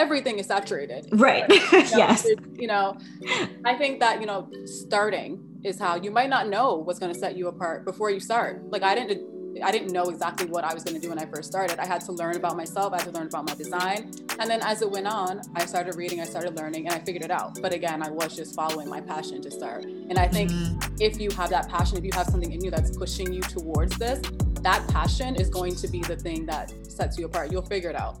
everything is saturated. Right. You know, yes. You know, I think that, you know, starting is how you might not know what's going to set you apart before you start. Like I didn't I didn't know exactly what I was going to do when I first started. I had to learn about myself. I had to learn about my design. And then as it went on, I started reading, I started learning, and I figured it out. But again, I was just following my passion to start. And I think mm-hmm. if you have that passion, if you have something in you that's pushing you towards this, that passion is going to be the thing that sets you apart. You'll figure it out.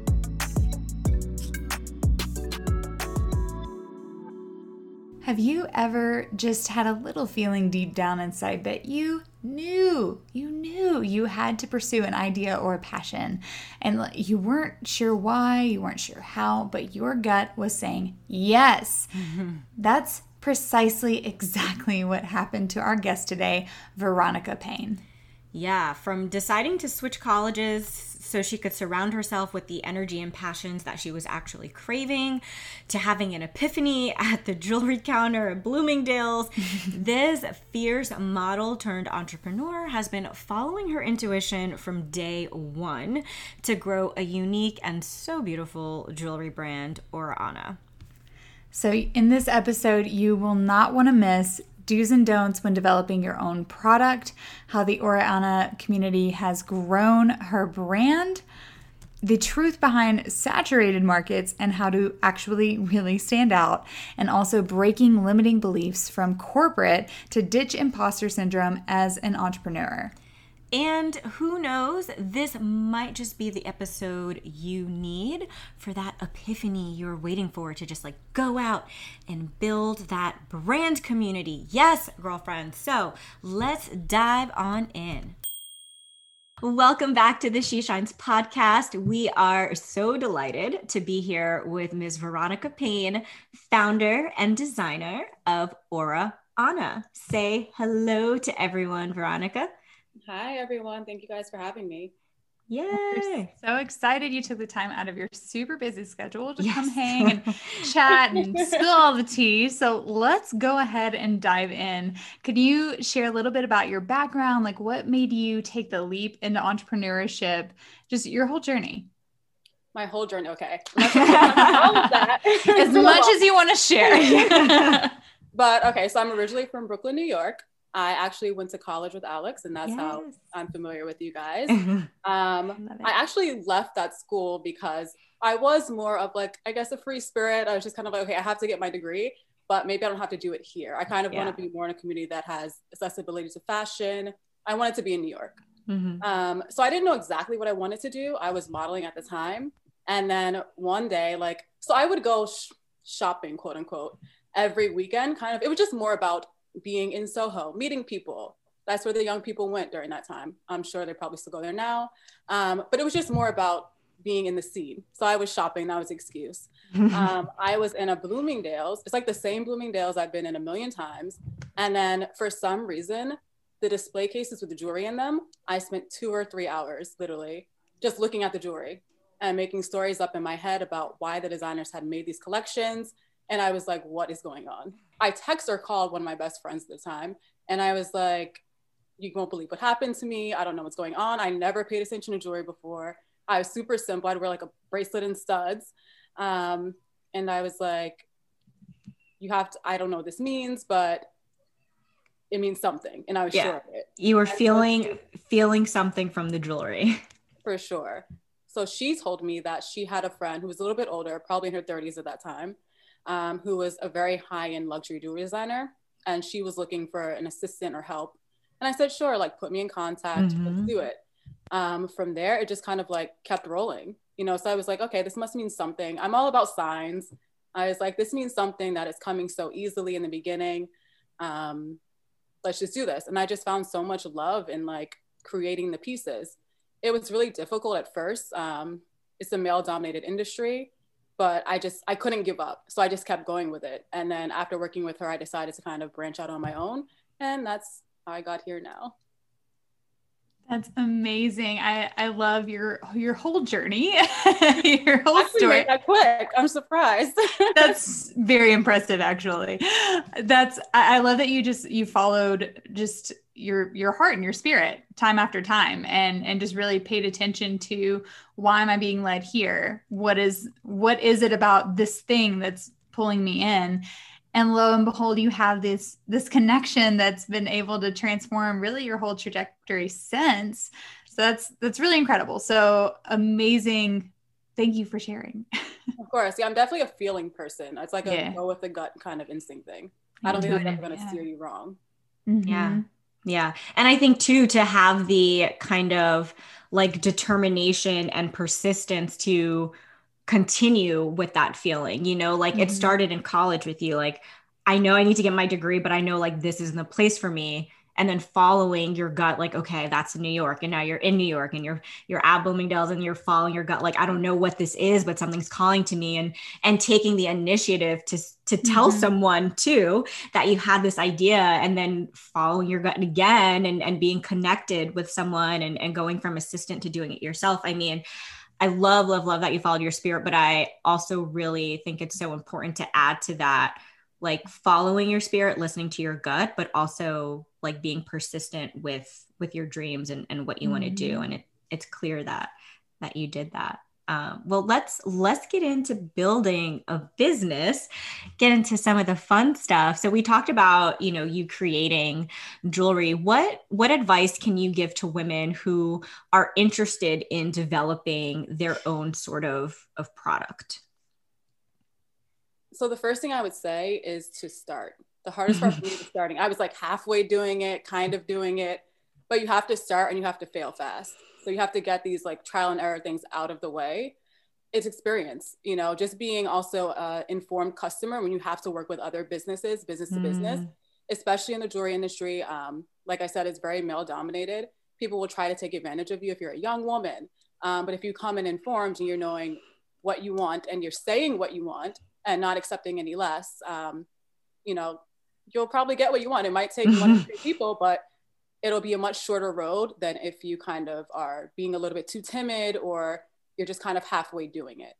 Have you ever just had a little feeling deep down inside that you knew, you knew you had to pursue an idea or a passion and you weren't sure why, you weren't sure how, but your gut was saying yes. Mm-hmm. That's precisely exactly what happened to our guest today, Veronika Payne. Yeah, from deciding to switch colleges so she could surround herself with the energy and passions that she was actually craving, to having an epiphany at the jewelry counter at Bloomingdale's. this fierce model turned entrepreneur has been following her intuition from day one to grow a unique and so beautiful jewelry brand, Ora Ana. So, in this episode, you will not want to miss do's and don'ts when developing your own product, how the Ora Ana community has grown her brand, the truth behind saturated markets and how to actually really stand out, and also breaking limiting beliefs from corporate to ditch imposter syndrome as an entrepreneur. And who knows, this might just be the episode you need for that epiphany you're waiting for to just like go out and build that brand community. Yes, girlfriend. So let's dive on in. Welcome back to the She Shines podcast. We are so delighted to be here with Ms. Veronika Payne, founder and designer of Ora Ana. Say hello to everyone, Veronika. Hi, everyone. Thank you guys for having me. Yay! so excited you took the time out of your super busy schedule to yes. come hang and chat and spill all the tea. So let's go ahead and dive in. Could you share a little bit about your background? Like what made you take the leap into entrepreneurship? Just your whole journey. My whole journey. Okay. as much as you want to share. but okay, so I'm originally from Brooklyn, New York. I actually went to college with Alex, and that's yes. how I'm familiar with you guys. um, I actually left that school because I was more of like, I guess, a free spirit. I was just kind of like, okay, I have to get my degree, but maybe I don't have to do it here. I kind of yeah. want to be more in a community that has accessibility to fashion. I wanted to be in New York. Mm-hmm. Um, so I didn't know exactly what I wanted to do. I was modeling at the time. And then one day, like, so I would go sh- shopping, quote unquote, every weekend, kind of. It was just more about being in Soho, meeting people. That's where the young people went during that time. I'm sure they probably still go there now. Um, but it was just more about being in the scene. So I was shopping, that was the excuse. um, I was in a Bloomingdale's. It's like the same Bloomingdale's I've been in a million times. And then for some reason, the display cases with the jewelry in them, I spent two or three hours literally just looking at the jewelry and making stories up in my head about why the designers had made these collections. And I was like, what is going on? I text or called one of my best friends at the time, and I was like, "You won't believe what happened to me. I don't know what's going on. I never paid attention to jewelry before. I was super simple. I'd wear like a bracelet and studs, um, and I was like, "You have to. I don't know what this means, but." It means something, and I was yeah. sure of it. You were and feeling feeling something from the jewelry, for sure. So she told me that she had a friend who was a little bit older, probably in her 30s at that time, um, who was a very high end luxury jewelry designer. And she was looking for an assistant or help. And I said, sure, like put me in contact, mm-hmm. let's do it. Um, from there, it just kind of like kept rolling, you know. So I was like, okay, this must mean something. I'm all about signs. I was like, this means something that is coming so easily in the beginning. Um, let's just do this. And I just found so much love in like creating the pieces. It was really difficult at first. Um, it's a male dominated industry but I just I couldn't give up. So I just kept going with it. And then after working with her, I decided to kind of branch out on my own. And that's how I got here now. That's amazing. I, I love your your whole journey, your whole story. That quick. I'm surprised. That's very impressive, actually. That's I, I love that you just you followed just your your heart and your spirit time after time and and just really paid attention to why am i being led here what is what is it about this thing that's pulling me in and lo and behold you have this this connection that's been able to transform really your whole trajectory since. So that's that's really incredible. So amazing. Thank you for sharing. Of course. Yeah i'm definitely a feeling person. It's like a yeah. go with the gut kind of instinct thing. I don't think i'm ever going to yeah. steer you wrong. Mm-hmm. yeah. Yeah. And I think too, to have the kind of like determination and persistence to continue with that feeling, you know, like mm-hmm. it started in college with you. Like, I know I need to get my degree, but I know like this isn't the place for me and then following your gut like okay that's new york and now you're in new york and you're you're at bloomingdale's and you're following your gut like i don't know what this is but something's calling to me and and taking the initiative to to tell mm-hmm. someone too that you had this idea and then following your gut again and and being connected with someone and and going from assistant to doing it yourself i mean I love, love, love that you followed your spirit, but I also really think it's so important to add to that like following your spirit listening to your gut but also like being persistent with with your dreams and, and what you mm-hmm. want to do and it, it's clear that that you did that um, well let's let's get into building a business get into some of the fun stuff so we talked about you know you creating jewelry what what advice can you give to women who are interested in developing their own sort of of product so the first thing I would say is to start. The hardest part for me was starting. I was like halfway doing it, kind of doing it, but you have to start and you have to fail fast. So you have to get these like trial and error things out of the way. It's experience, you know, just being also an informed customer when you have to work with other businesses, business to mm. business, especially in the jewelry industry. Um, like I said, it's very male dominated. People will try to take advantage of you if you're a young woman. Um, but if you come in informed and you're knowing what you want and you're saying what you want, and not accepting any less, um, you know, you'll probably get what you want. It might take one or two people, but it'll be a much shorter road than if you kind of are being a little bit too timid or you're just kind of halfway doing it.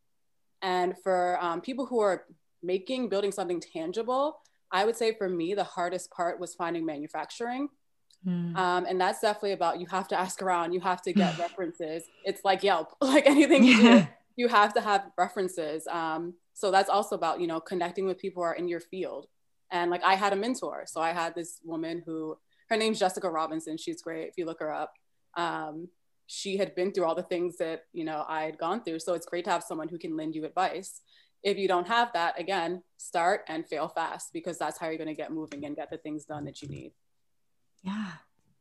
And for um, people who are making, building something tangible, I would say for me, the hardest part was finding manufacturing. Mm. Um, and that's definitely about you have to ask around, you have to get references. It's like Yelp, like anything you do, you have to have references. Um, so that's also about you know connecting with people who are in your field and like i had a mentor so i had this woman who her name's jessica robinson. She's great if you look her up. Um, she had been through all the things that you know i had gone through. So it's great to have someone who can lend you advice. If you don't have that again start and fail fast because that's how you're going to get moving and get the things done that you need. Yeah.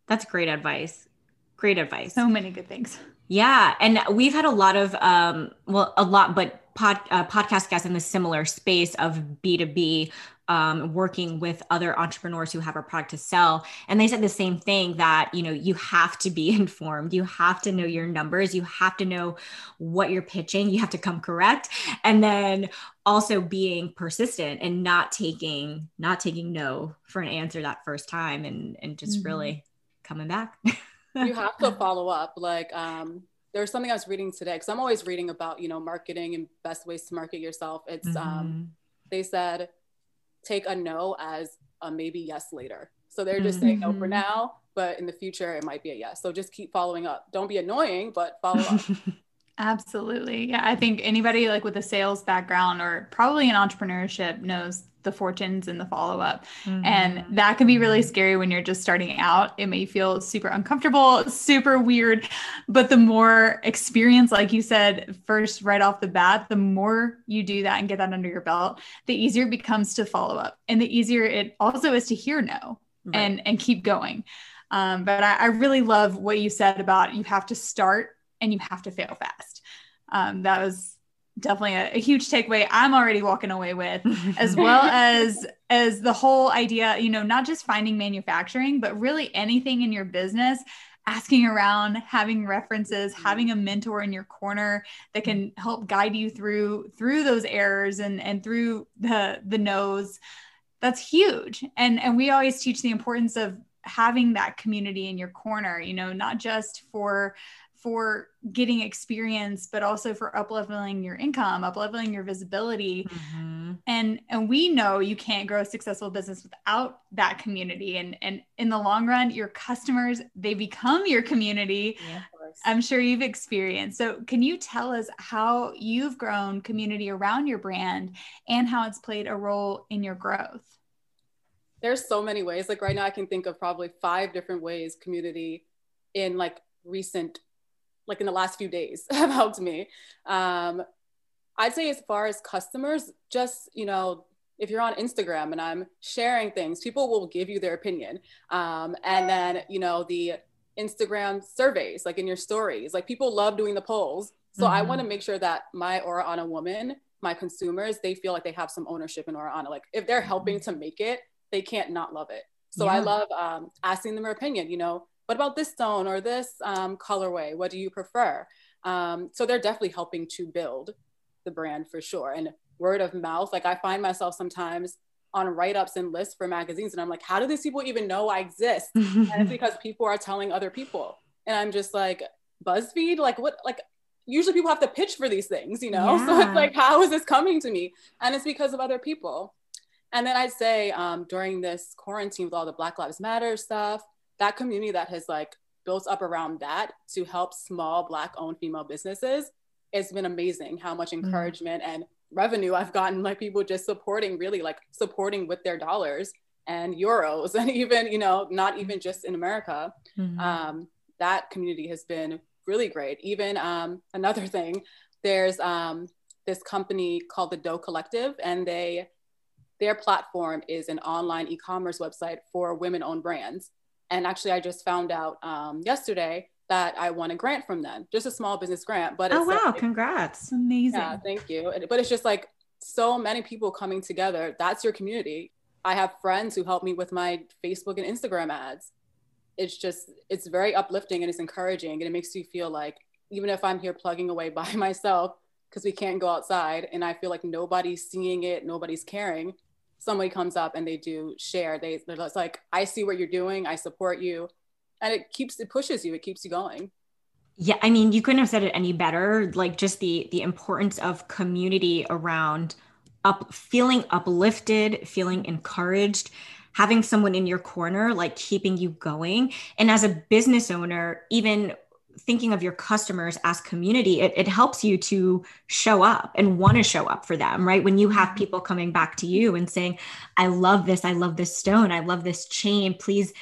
That's great advice. Great advice. So many good things. Yeah. And we've had a lot of um well a lot but pod, uh, podcast guests in the similar space of B2B, um, working with other entrepreneurs who have a product to sell. And they said the same thing that, you know, you have to be informed. You have to know your numbers. You have to know what you're pitching. You have to come correct. And then also being persistent and not taking, not taking no for an answer that first time and, and just mm-hmm. really coming back. you have to follow up. Like, um, there's something I was reading today because I'm always reading about you know marketing and best ways to market yourself. It's um, mm-hmm. um, they said take a no as a maybe yes later. So they're just mm-hmm. saying no for mm-hmm. now, but in the future it might be a yes. So just keep following up. Don't be annoying, but follow up. Absolutely. Yeah. I think anybody like with a sales background or probably an entrepreneurship knows the fortunes and the follow up. Mm-hmm. And that can be really scary when you're just starting out. It may feel super uncomfortable, super weird. But the more experience, like you said, first right off the bat, the more you do that and get that under your belt, the easier it becomes to follow up. And the easier it also is to hear no right. and, and keep going. Um, but I, I really love what you said about you have to start and you have to fail fast. Um, that was definitely a, a, huge takeaway i'm already walking away with as well as as the whole idea you know not just finding manufacturing but really anything in your business asking around, having references, having a mentor in your corner that can help guide you through through those errors and and through the the no's. That's huge. And and we always teach the importance of having that community in your corner, you know, not just for for getting experience but also for upleveling your income upleveling your visibility. Mm-hmm. and and we know you can't grow a successful business without that community. And and in the long run your customers they become your community. Yeah, i'm sure you've experienced. So can you tell us how you've grown community around your brand and how it's played a role in your growth? There's so many ways. Like right now i can think of probably five different ways community in like recent like in the last few days have helped me. Um, I'd say as far as customers, just, you know, if you're on Instagram and I'm sharing things, people will give you their opinion. Um, and then, you know, the Instagram surveys, like in your stories, like people love doing the polls. So mm-hmm. I want to make sure that my Ora Ana woman, my consumers, they feel like they have some ownership in Ora Ana Like if they're helping to make it, they can't not love it. So yeah. I love um, asking them their opinion. You know, what about this stone or this um, colorway? What do you prefer? Um, so they're definitely helping to build the brand for sure. And word of mouth, like I find myself sometimes on write ups and lists for magazines, and I'm like, how do these people even know I exist? and it's because people are telling other people. And I'm just like, BuzzFeed, like what, like usually people have to pitch for these things, you know? Yeah. So it's like, how is this coming to me? And it's because of other people. And then I'd say um, during this quarantine with all the Black Lives Matter stuff, that community that has like built up around that to help small black owned female businesses it's been amazing how much mm. encouragement mm-hmm. and revenue i've gotten like people just supporting really like supporting with their dollars and euros and even you know not even just in america mm-hmm. um, that community has been really great even um, another thing there's um, this company called the dough collective and they their platform is an online e-commerce website for women-owned brands and actually, I just found out um, yesterday that I won a grant from them, just a small business grant. But oh wow, like, congrats! Amazing. Yeah, thank you. But it's just like so many people coming together. That's your community. I have friends who help me with my Facebook and Instagram ads. It's just it's very uplifting and it's encouraging and it makes you feel like even if I'm here plugging away by myself because we can't go outside and I feel like nobody's seeing it, nobody's caring somebody comes up and they do share they they're just like i see what you're doing i support you and it keeps it pushes you it keeps you going. Yeah i mean you couldn't have said it any better like just the the importance of community around up feeling uplifted feeling encouraged having someone in your corner like keeping you going. And as a business owner even thinking of your customers as community, it, it helps you to show up and want to show up for them, right? When you have mm-hmm. people coming back to you and saying, I love this, I love this stone, I love this chain, please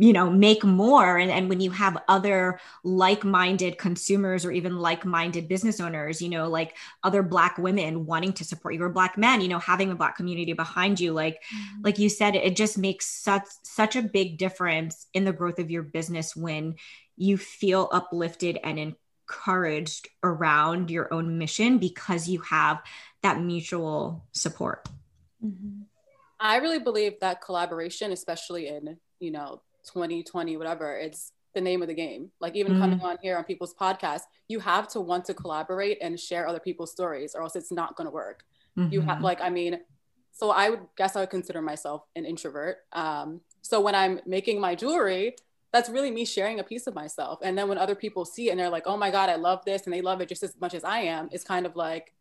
you know make more and, and when you have other like-minded consumers or even like-minded business owners you know like other black women wanting to support you or black men you know having a black community behind you like mm-hmm. like you said it just makes such such a big difference in the growth of your business when you feel uplifted and encouraged around your own mission because you have that mutual support. Mm-hmm. I really believe that collaboration, especially in, you know, 2020, whatever, it's the name of the game. Like even mm-hmm. coming on here on people's podcasts, you have to want to collaborate and share other people's stories or else it's not going to work. Mm-hmm. You have like, I mean, so I would guess I would consider myself an introvert. Um, so when I'm making my jewelry, that's really me sharing a piece of myself. And then when other people see it and they're like, oh my God, I love this, and they love it just as much as I am, it's kind of like,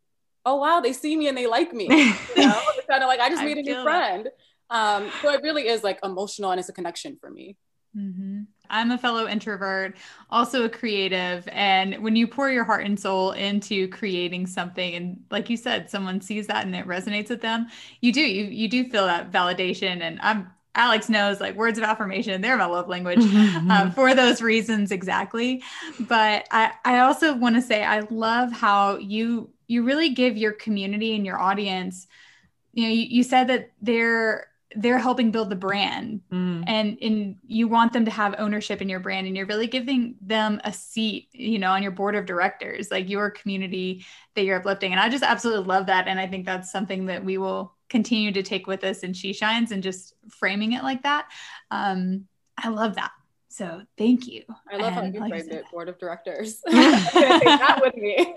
oh wow, they see me and they like me. You know? it's kind of like I just made a new friend. Um, so it really is like emotional and it's a connection for me. Mm-hmm. I'm a fellow introvert, also a creative. And when you pour your heart and soul into creating something, and like you said, someone sees that and it resonates with them, you do, you, you do feel that validation. And I'm Alex knows like words of affirmation, they're my love language uh, for those reasons exactly. But I, I also want to say I love how you you really give your community and your audience, you know, you, you said that they're they're helping build the brand mm. and and you want them to have ownership in your brand and you're really giving them a seat you know on your board of directors like your community that you're uplifting and i just absolutely love that and i think that's something that we will continue to take with us and She Shines and just framing it like that. Um, I love that. So thank you. I love and how you like framed it, board of directors. take that with me.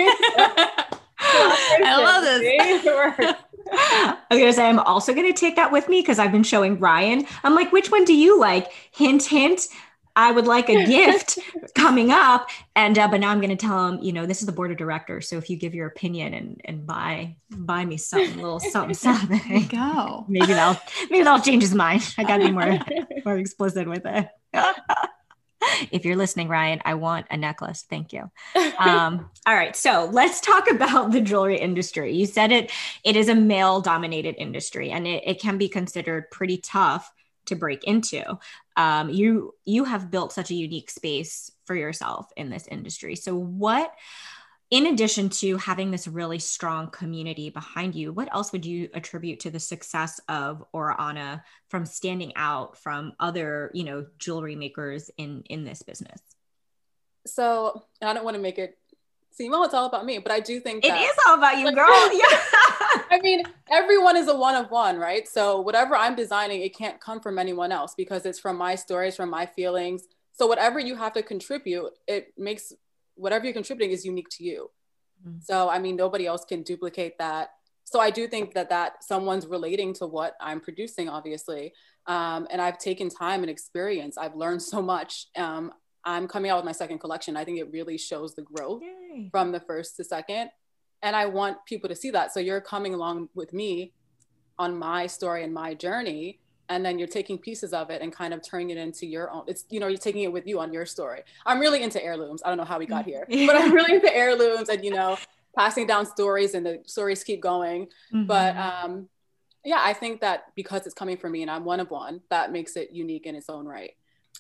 I love this. I was gonna say I'm also gonna take that with me because I've been showing Ryan. I'm like, which one do you like? Hint, hint. I would like a gift coming up. And uh, but now I'm going to tell him, you know, this is the board of directors. So if you give your opinion and and buy buy me something, little something, something, go. maybe that'll maybe that'll change his mind. I got to be more more explicit with it. if you're listening, Ryan, I want a necklace. Thank you. Um, all right. So let's talk about the jewelry industry. You said it, it is a male dominated industry and it, it can be considered pretty tough to break into. Um, you you have built such a unique space for yourself in this industry. So what in addition to having this really strong community behind you, what else would you attribute to the success of Ora Ana from standing out from other, you know, jewelry makers in in this business? So I don't want to make it seem oh it's all about me, but I do think it is all about you, girl. yeah. I mean, everyone is a one of one, right? So whatever I'm designing, it can't come from anyone else because it's from my stories, from my feelings. So whatever you have to contribute, it makes whatever you're contributing is unique to you. Mm-hmm. So, I mean, nobody else can duplicate that. So I do think that that someone's relating to what I'm producing, obviously. Um, and I've taken time and experience. I've learned so much. Um, I'm coming out with my second collection. I think it really shows the growth Yay. from the first to second. And I want people to see that. So you're coming along with me on my story and my journey and then you're taking pieces of it and kind of turning it into your own it's you know you're taking it with you on your story. I'm really into heirlooms. I don't know how we got here but i'm really into heirlooms and you know passing down stories and the stories keep going. Mm-hmm. but um yeah i think that because it's coming from me and i'm one of one that makes it unique in its own right.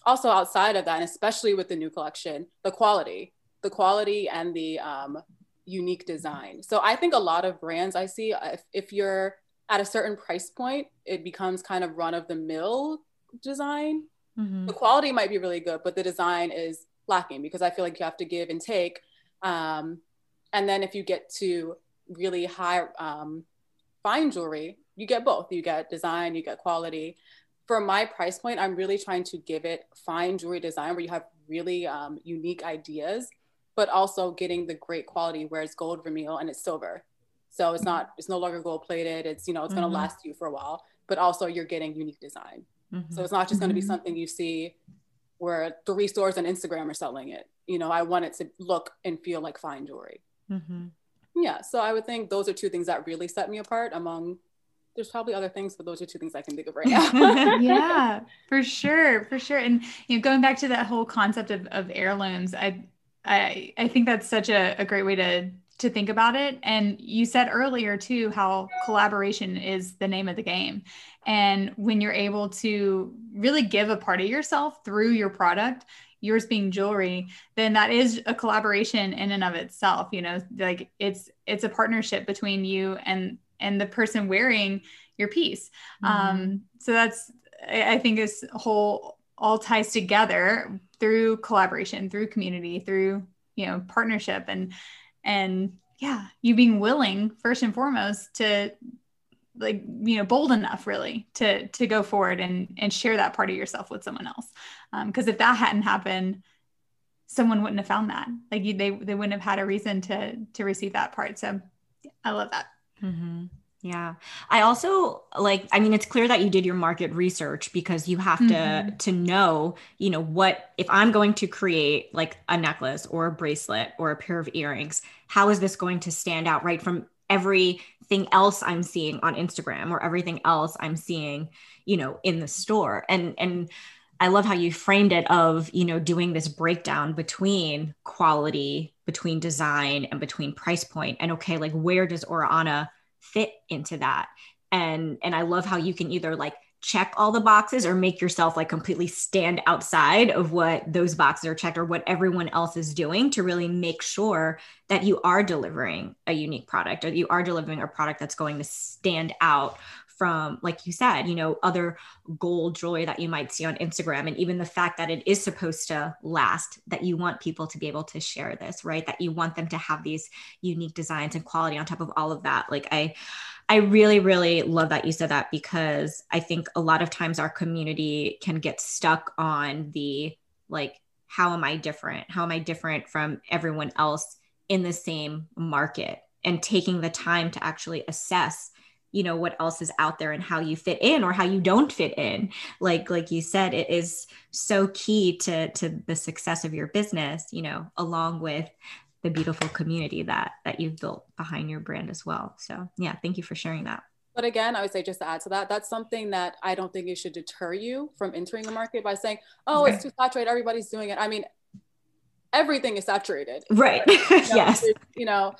Also outside of that and especially with the new collection the quality the quality and the um, unique design so i think a lot of brands i see if, if you're at a certain price point, it becomes kind of run of the mill design. Mm-hmm. The quality might be really good, but the design is lacking because I feel like you have to give and take. Um, and then if you get to really high um, fine jewelry, you get both. You get design, you get quality. For my price point, I'm really trying to give it fine jewelry design where you have really um, unique ideas, but also getting the great quality where it's gold vermeil and it's silver. So it's not it's no longer gold plated. It's you know it's going to mm-hmm. last you for a while, but also you're getting unique design. Mm-hmm. So it's not just going to be mm-hmm. something you see where three stores on Instagram are selling it. You know, I want it to look and feel like fine jewelry. Mm-hmm. Yeah. So I would think those are two things that really set me apart among there's probably other things, but those are two things I can think of right now. yeah, for sure, for sure. And you know, going back to that whole concept of, of heirlooms, I I I think that's such a, a great way to to think about it. And you said earlier too how collaboration is the name of the game. And when you're able to really give a part of yourself through your product, yours being jewelry, then that is a collaboration in and of itself. You know, like it's it's a partnership between you and and the person wearing your piece. Mm-hmm. Um, so that's I think this whole all ties together through collaboration, through community, through you know partnership and and yeah you being willing first and foremost to like you know bold enough really to to go forward and and share that part of yourself with someone else. Because um, if that hadn't happened someone wouldn't have found that. Like you, they they wouldn't have had a reason to to receive that part. So i love that. Mm-hmm. Yeah. I also like I mean it's clear that you did your market research because you have mm-hmm. to to know, you know, what if I'm going to create like a necklace or a bracelet or a pair of earrings, how is this going to stand out right from everything else I'm seeing on Instagram or everything else I'm seeing, you know, in the store. And and I love how you framed it of, you know, doing this breakdown between quality, between design and between price point. And okay, like where does Ora Ana fit into that. And and i love how you can either like check all the boxes or make yourself like completely stand outside of what those boxes are checked or what everyone else is doing to really make sure that you are delivering a unique product or you are delivering a product that's going to stand out from like you said you know other gold jewelry that you might see on instagram and even the fact that it is supposed to last that you want people to be able to share this right that you want them to have these unique designs and quality on top of all of that like i i really really love that you said that because i think a lot of times our community can get stuck on the like how am I different? How am I different from everyone else in the same market? And taking the time to actually assess you know what else is out there and how you fit in or how you don't fit in like like you said it is so key to to the success of your business you know along with the beautiful community that that you've built behind your brand as well so yeah thank you for sharing that but again, I would say just to add to that, that's something that I don't think it should deter you from entering the market by saying, oh, it's too saturated, everybody's doing it. I mean, everything is saturated. Right. you know, yes. You know,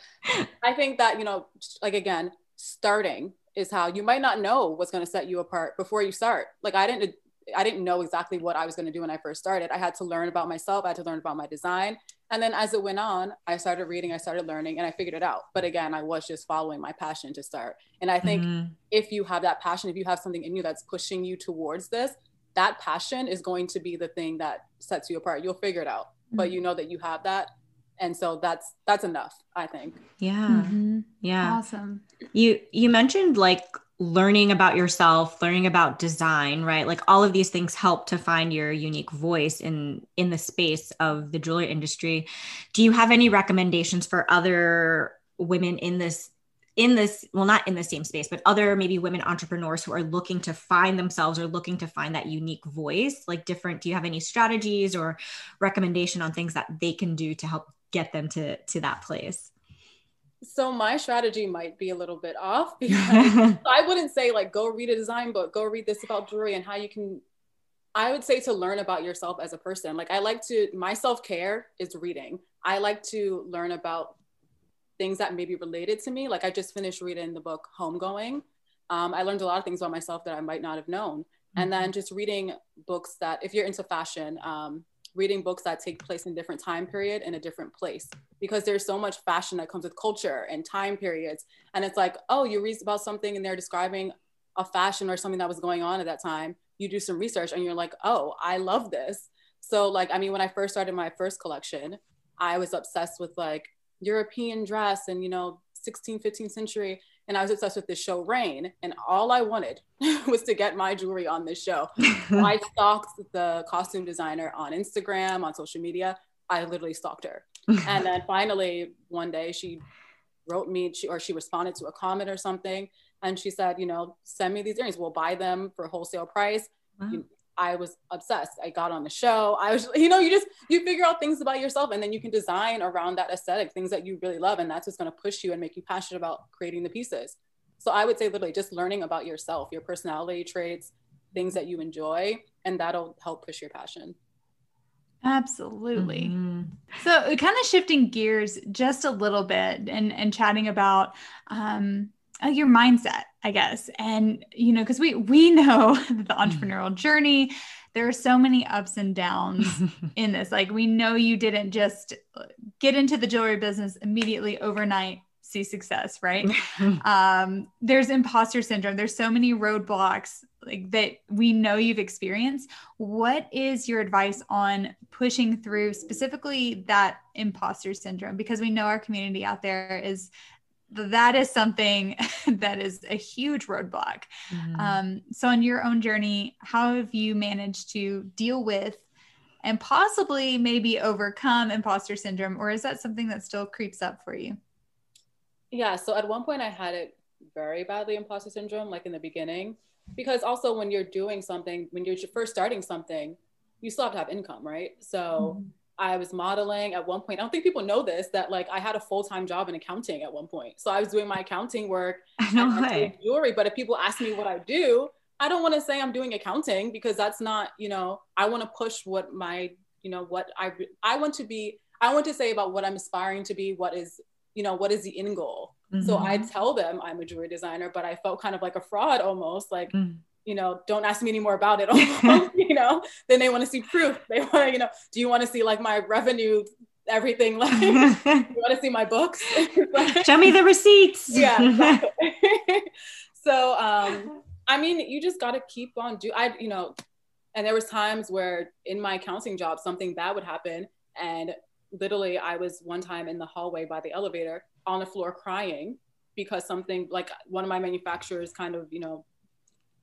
I think that, you know, like again, starting is how you might not know what's going to set you apart before you start. Like I didn't I didn't know exactly what I was going to do when I first started. I had to learn about myself, I had to learn about my design. And then as it went on, I started reading, I started learning, and I figured it out. But again, I was just following my passion to start. And I think mm-hmm. if you have that passion, if you have something in you that's pushing you towards this, that passion is going to be the thing that sets you apart. You'll figure it out, mm-hmm. but you know that you have that and so that's that's enough i think. Yeah. Mm-hmm. yeah. Awesome. You you mentioned like learning about yourself learning about design right? Like all of these things help to find your unique voice in in the space of the jewelry industry. Do you have any recommendations for other women in this in this well not in the same space but other maybe women entrepreneurs who are looking to find themselves or looking to find that unique voice? Like different do you have any strategies or recommendation on things that they can do to help get them to to that place so my strategy might be a little bit off because I wouldn't say like go read a design book, go read this about jewelry and how you can I would say to learn about yourself as a person. Like I like to my self-care is reading. I like to learn about things that may be related to me. Like I just finished reading the book Homegoing. Um, I learned a lot of things about myself that I might not have known. Mm-hmm. And then just reading books that if you're into fashion, um, reading books that take place in different time period in a different place. Because there's so much fashion that comes with culture and time periods. And it's like oh you read about something and they're describing a fashion or something that was going on at that time. You do some research and you're like oh i love this. So like i mean when i first started my first collection i was obsessed with like european dress and you know 16 15th century and I was obsessed with this show Reign, and all I wanted was to get my jewelry on this show. I stalked the costume designer on Instagram, on social media. I literally stalked her, and then finally one day she wrote me, she, or she responded to a comment or something, and she said, you know, send me these earrings. We'll buy them for wholesale price. Wow. You, I was obsessed. I got on the show. I was, you know, you just you figure out things about yourself and then you can design around that aesthetic, things that you really love. And that's what's going to push you and make you passionate about creating the pieces. So I would say literally just learning about yourself, your personality traits, things that you enjoy, and that'll help push your passion. Absolutely. Mm-hmm. So kind of shifting gears just a little bit and and chatting about um uh, your mindset, I guess. And you know, because we we know the entrepreneurial journey, there are so many ups and downs in this. Like we know you didn't just get into the jewelry business immediately overnight see success right? Um, there's imposter syndrome. There's so many roadblocks like that we know you've experienced. What is your advice on pushing through specifically that imposter syndrome? Because we know our community out there is that is something that is a huge roadblock. Mm-hmm. Um, so, on your own journey, how have you managed to deal with and possibly maybe overcome imposter syndrome, or is that something that still creeps up for you? Yeah. So, at one point, I had it very badly imposter syndrome, like in the beginning, because also when you're doing something, when you're first starting something, you still have to have income, right? So, mm-hmm I was modeling at one point. I don't think people know this that like I had a full time job in accounting at one point. So I was doing my accounting work, no way. jewelry. But if people ask me what I do, I don't want to say I'm doing accounting because that's not you know I want to push what my you know what I I want to be. I want to say about what I'm aspiring to be. What is you know what is the end goal. Mm-hmm. So I tell them I'm a jewelry designer, but I felt kind of like a fraud almost like. Mm you know, don't ask me any more about it. you know, then they want to see proof. They want to, you know, do you want to see like my revenue, everything? Like, you want to see my books? Show me the receipts. yeah. Exactly. so, um, I mean, you just got to keep on do. I, you know, and there was times where in my accounting job something bad would happen, and literally I was one time in the hallway by the elevator on the floor crying because something like one of my manufacturers kind of, you know,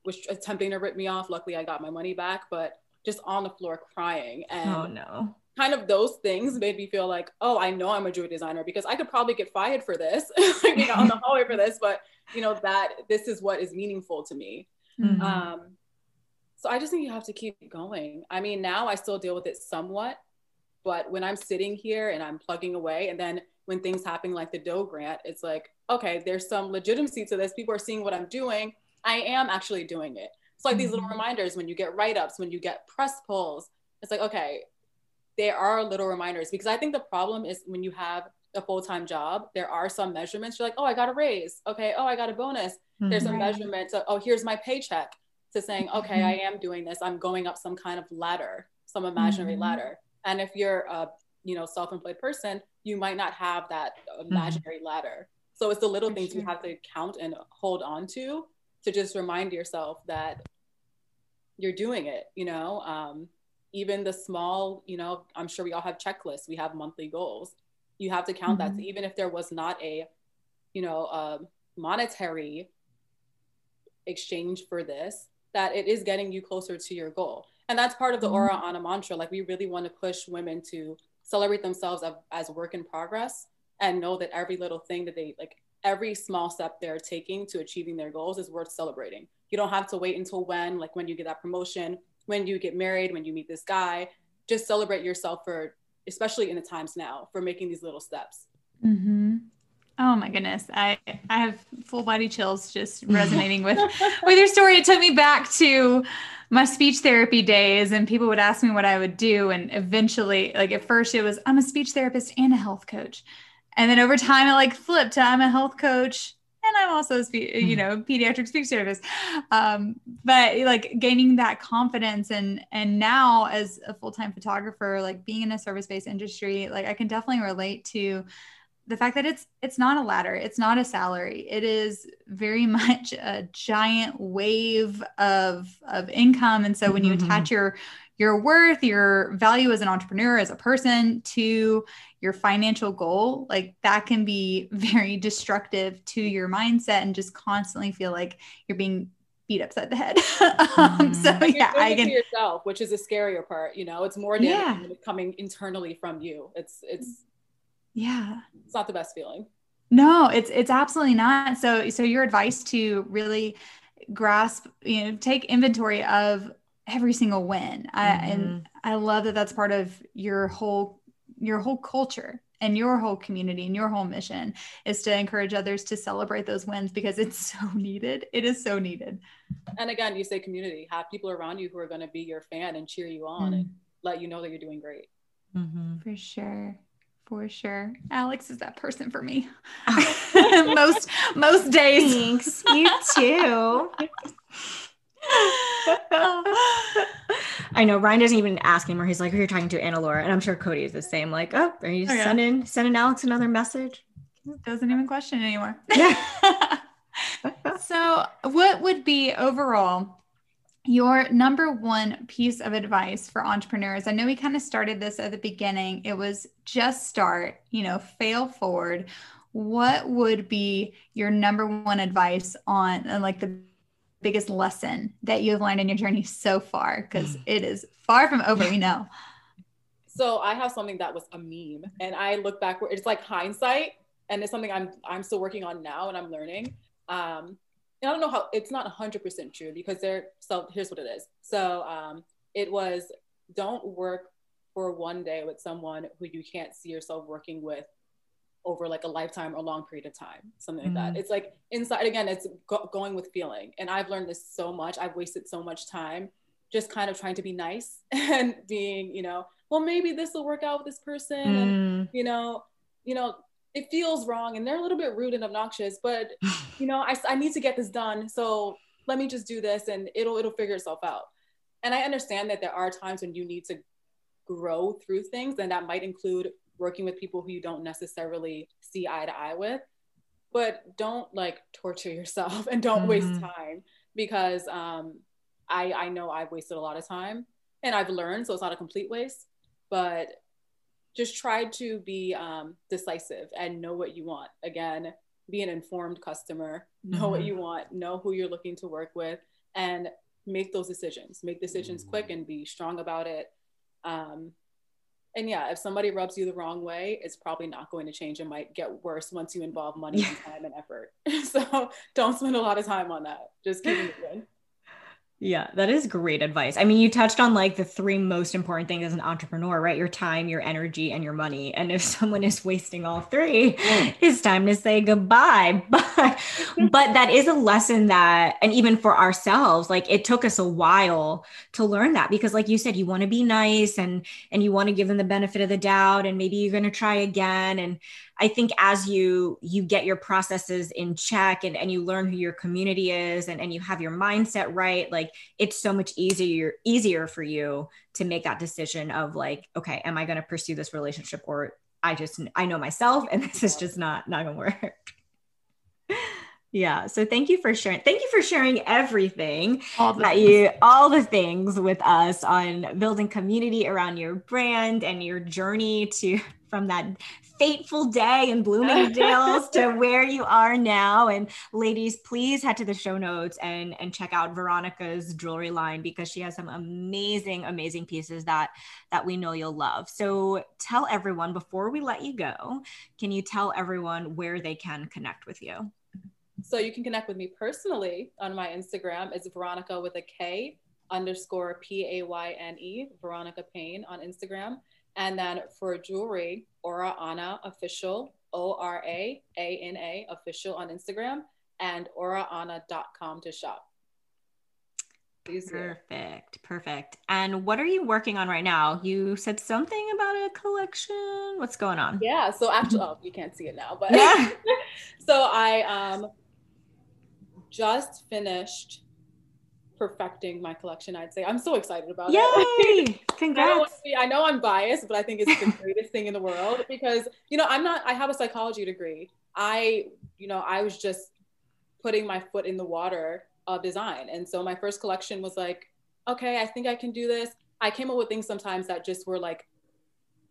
was attempting to rip me off. Luckily, I got my money back, but just on the floor crying. And oh no. Kind of those things made me feel like, oh, I know I'm a jewelry designer because I could probably get fired for this, you know, on the hallway for this, but you know that this is what is meaningful to me. Mm-hmm. Um, so I just think you have to keep going. I mean, now I still deal with it somewhat, but when I'm sitting here and I'm plugging away, and then when things happen like the dough grant, it's like, okay, there's some legitimacy to this. People are seeing what I'm doing. I am actually doing it. It's like mm-hmm. these little mm-hmm. reminders when you get write ups, when you get press pulls. It's like, okay, there are little reminders because I think the problem is when you have a full time job, there are some measurements. You're like, oh, I got a raise. Okay. Oh, I got a bonus. Mm-hmm. There's a measurement. To, oh, here's my paycheck to saying, okay, I am doing this. I'm going up some kind of ladder, some imaginary mm-hmm. ladder. And if you're a you know self-employed person, you might not have that imaginary mm-hmm. ladder. So it's the little For things sure. you have to count and hold on to to just remind yourself that you're doing it. You know, um, even the small. You know, I'm sure we all have checklists. We have monthly goals. You have to count mm-hmm. that. So even if there was not a, you know, a monetary exchange for this, that it is getting you closer to your goal. And that's part of the Ora mm-hmm. Ana mantra. Like we really want to push women to celebrate themselves as work in progress and know that every little thing that they like every small step they're taking to achieving their goals is worth celebrating. You don't have to wait until when, like when you get that promotion, when you get married, when you meet this guy. Just celebrate yourself for, especially in the times now, for making these little steps. Mm-hmm. Oh my goodness. I I have full body chills just resonating with with your story. It took me back to my speech therapy days and people would ask me what I would do and eventually like at first it was I'm a speech therapist and a health coach. And then over time it like flipped I'm a health coach and I'm also a spe- you mm-hmm. know pediatric speech therapist. Um, but like gaining that confidence and and now as a full-time photographer like being in a service-based industry like I can definitely relate to the fact that it's it's not a ladder it's not a salary it is very much a giant wave of of income and so when you mm-hmm. attach your your worth your value as an entrepreneur as a person to your financial goal like that can be very destructive to your mindset and just constantly feel like you're being beat upside the head um, so mm-hmm. yeah i can yourself which is a scarier part you know it's more damage yeah. coming internally from you it's it's yeah. It's not the best feeling. No it's it's absolutely not. So so your advice to really grasp you know take inventory of every single win. Mm-hmm. I, and i love that that's part of your whole your whole culture and your whole community and your whole mission is to encourage others to celebrate those wins because it's so needed. It is so needed. And again you say community. Have people around you who are going to be your fan and cheer you on mm-hmm. and let you know that you're doing great. Mm-hmm. for sure for sure. Alex is that person for me. most most days. Thanks. You too. I know Ryan doesn't even ask anymore. He's like, "Who you're talking to, Anna Laura?" And I'm sure Cody is the same. Like, "Oh, are you oh, sending sending Alex another message?" Doesn't even question anymore. Yeah. so, what would be overall your number one piece of advice for entrepreneurs i know we kind of started this at the beginning it was just start you know fail forward. What would be your number one advice on and like the biggest lesson that you've learned in your journey so far? Because it is far from over we know. So i have something that was a meme and i look back it's like hindsight and it's something i'm i'm still working on now and i'm learning. Um I don't know how it's not 100% true because there. So here's what it is. So um, it was don't work for one day with someone who you can't see yourself working with over like a lifetime or long period of time, something like mm-hmm. that. It's like inside again, it's go- going with feeling. And I've learned this so much. I've wasted so much time just kind of trying to be nice and being, you know, well, maybe this will work out with this person. Mm. And, you know, you know, it feels wrong and they're a little bit rude and obnoxious, but you know, I, I need to get this done. So let me just do this and it'll it'll figure itself out. And I understand that there are times when you need to grow through things, and that might include working with people who you don't necessarily see eye to eye with. But don't like torture yourself and don't mm-hmm. waste time because um, I I know I've wasted a lot of time and I've learned, so it's not a complete waste. But just try to be um, decisive and know what you want. Again, be an informed customer, know mm-hmm. what you want, know who you're looking to work with, and make those decisions, make decisions quick and be strong about it. Um, and yeah, if somebody rubs you the wrong way, it's probably not going to change. It might get worse once you involve money and time and effort. so don't spend a lot of time on that. Just keep it moving. Yeah, that is great advice. I mean, you touched on like the three most important things as an entrepreneur, right? Your time, your energy, and your money. And if someone is wasting all three, mm. it's time to say goodbye. But but that is a lesson that and even for ourselves, like it took us a while to learn that because like you said, you want to be nice and and you want to give them the benefit of the doubt and maybe you're going to try again and I think as you you get your processes in check and, and you learn who your community is and, and you have your mindset right, like it's so much easier easier for you to make that decision of like, okay, am I going to pursue this relationship or I just I know myself and this is just not not gonna work. Yeah. So thank you for sharing. Thank you for sharing everything all that things. you, all the things with us on building community around your brand and your journey to from that fateful day in Bloomingdale's to where you are now. And ladies, please head to the show notes and and check out Veronika's jewelry line because she has some amazing, amazing pieces that that we know you'll love. So tell everyone before we let you go, can you tell everyone where they can connect with you? So you can connect with me personally on my Instagram. It's Veronika with a K underscore P A Y N E, Veronika Payne on Instagram. And then for jewelry, Ora Ana official, O R A A N A official on Instagram and oraana.com to shop. Perfect. Perfect. And what are you working on right now? You said something about a collection. What's going on? Yeah. So actually, oh, you can't see it now, but yeah. so I um just finished perfecting my collection, I'd say. I'm so excited about Yay! it. Congrats. I, be, I know I'm biased, but I think it's the greatest thing in the world because, you know, I'm not, I have a psychology degree. I, you know, I was just putting my foot in the water of design. And so my first collection was like, okay, I think I can do this. I came up with things sometimes that just were like,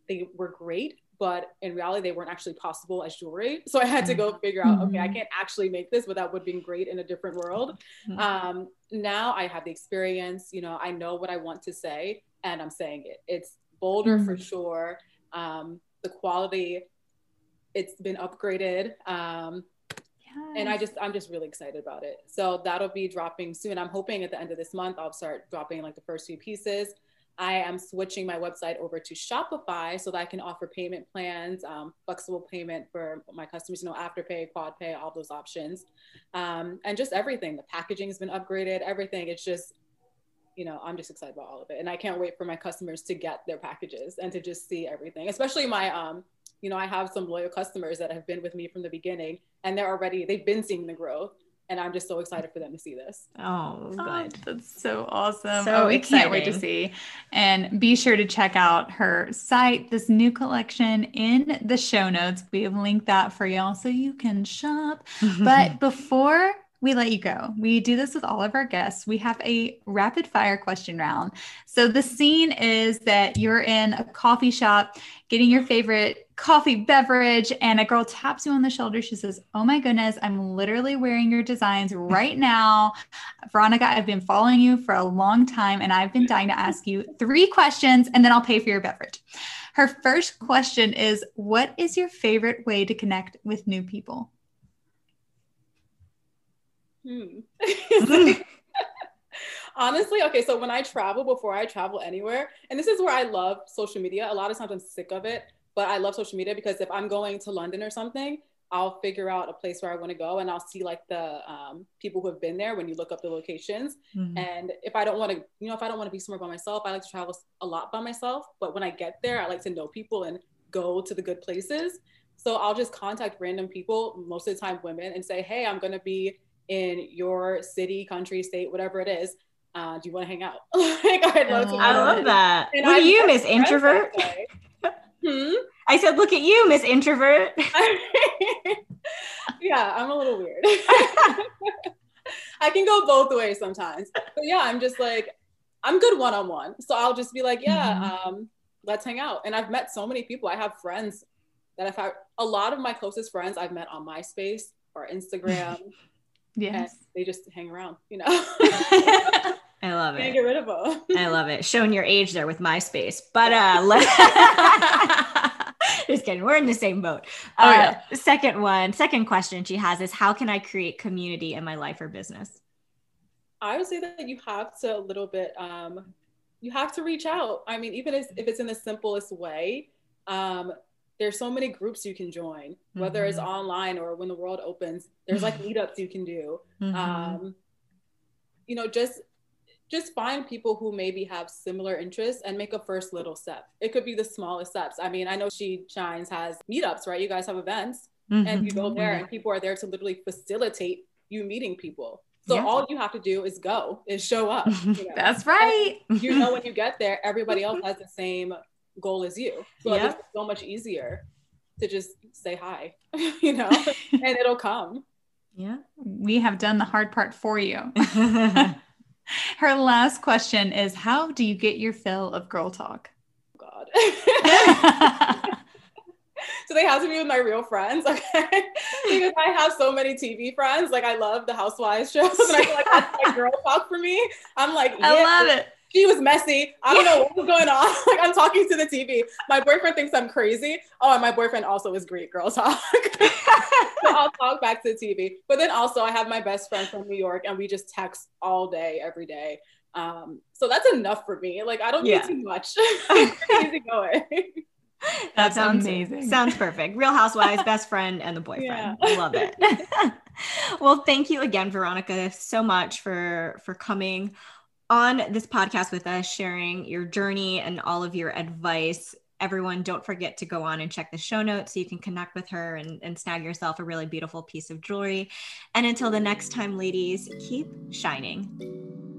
they were great, but in reality they weren't actually possible as jewelry so i had to go mm-hmm. figure out okay i mm-hmm. can't actually make this but that would be great in a different world mm-hmm. um, now i have the experience you know i know what i want to say and i'm saying it it's bolder mm-hmm. for sure um, the quality it's been upgraded um, yes. and i just i'm just really excited about it so that'll be dropping soon i'm hoping at the end of this month i'll start dropping like the first few pieces I am switching my website over to Shopify so that I can offer payment plans, um, flexible payment for my customers, you know, afterpay, QuadPay, all those options, um, and just everything. The packaging has been upgraded, everything. It's just, you know, I'm just excited about all of it, and I can't wait for my customers to get their packages and to just see everything. Especially my, um, you know, I have some loyal customers that have been with me from the beginning, and they're already they've been seeing the growth and I'm just so excited for them to see this. Oh, oh good. Oh, that's so awesome. So oh, we can't wait to see. And be sure to check out her site, this new collection in the show notes. We have linked that for y'all so you can shop. but before we let you go. We do this with all of our guests. We have a rapid fire question round. So the scene is that you're in a coffee shop getting your favorite coffee beverage and a girl taps you on the shoulder. She says, "Oh my goodness, I'm literally wearing your designs right now. Veronika, I've been following you for a long time and I've been dying to ask you three questions and then I'll pay for your beverage." Her first question is, "What is your favorite way to connect with new people?" Hmm. Honestly, okay, so when I travel, before I travel anywhere, and this is where I love social media, a lot of times I'm sick of it, but I love social media because if I'm going to London or something, I'll figure out a place where I want to go and I'll see like the um, people who have been there when you look up the locations. Mm-hmm. And if I don't want to, you know, if I don't want to be somewhere by myself, I like to travel a lot by myself. But when I get there, I like to know people and go to the good places. So I'll just contact random people, most of the time women, and say, hey, I'm going to be in your city, country, state, whatever it is. Uh, do you want to hang out? like, I'd love to. I love that. And look at you, Miss Introvert. hmm? I said, look at you, Miss Introvert. yeah, I'm a little weird. I can go both ways sometimes. But yeah, I'm just like, I'm good one on one. So I'll just be like, yeah, mm-hmm. um, let's hang out. And I've met so many people. I have friends that I've had, a lot of my closest friends I've met on MySpace or Instagram. Yes. they just hang around, you know. I love Can't it. get rid of them. I love it. Showing your age there with MySpace. But uh let- just kidding. We're in the same boat. Oh, uh, yeah. Second one, second question she has is how can I create community in my life or business? I would say that you have to a little bit, um, you have to reach out. I mean, even if, if it's in the simplest way, um, there's so many groups you can join, whether it's Mhm. online or when the world opens. There's like meetups you can do. Mhm. Um, you know, just just find people who maybe have similar interests and make a first little step. It could be the smallest steps. I mean, I know She Shines has meetups, right? You guys have events and you go there and people are there to literally facilitate you meeting people. So Yeah. all you have to do is go, is show up. you know. That's right. you know when you get there, everybody else has the same goal is you. So Yeah. it's so much easier to just say hi, you know, and it'll come. yeah. We have done the hard part for you. Her last question is How do you get your fill of girl talk? God. so they have to be with my real friends, okay? because I have so many TV friends. Like I love the Housewives shows, and I feel like that's like girl talk for me. I'm like, I love it. She was messy. I don't know what was going on. Like I'm talking to the TV. My boyfriend thinks I'm crazy. Oh, and my boyfriend also is great girl talk. so I'll talk back to the TV. But then also I have my best friend from New York, and we just text all day, every day. Um, so that's enough for me. Like I don't need Yeah. too much. Pretty easy going. That's sounds, amazing. Sounds perfect. Real Housewives, best friend, and the boyfriend. Yeah. Love it. well, thank you again, Veronika, so much for for coming on this podcast with us, sharing your journey and all of your advice. Everyone, don't forget to go on and check the show notes so you can connect with her and, and snag yourself a really beautiful piece of jewelry. And until the next time, ladies, keep shining.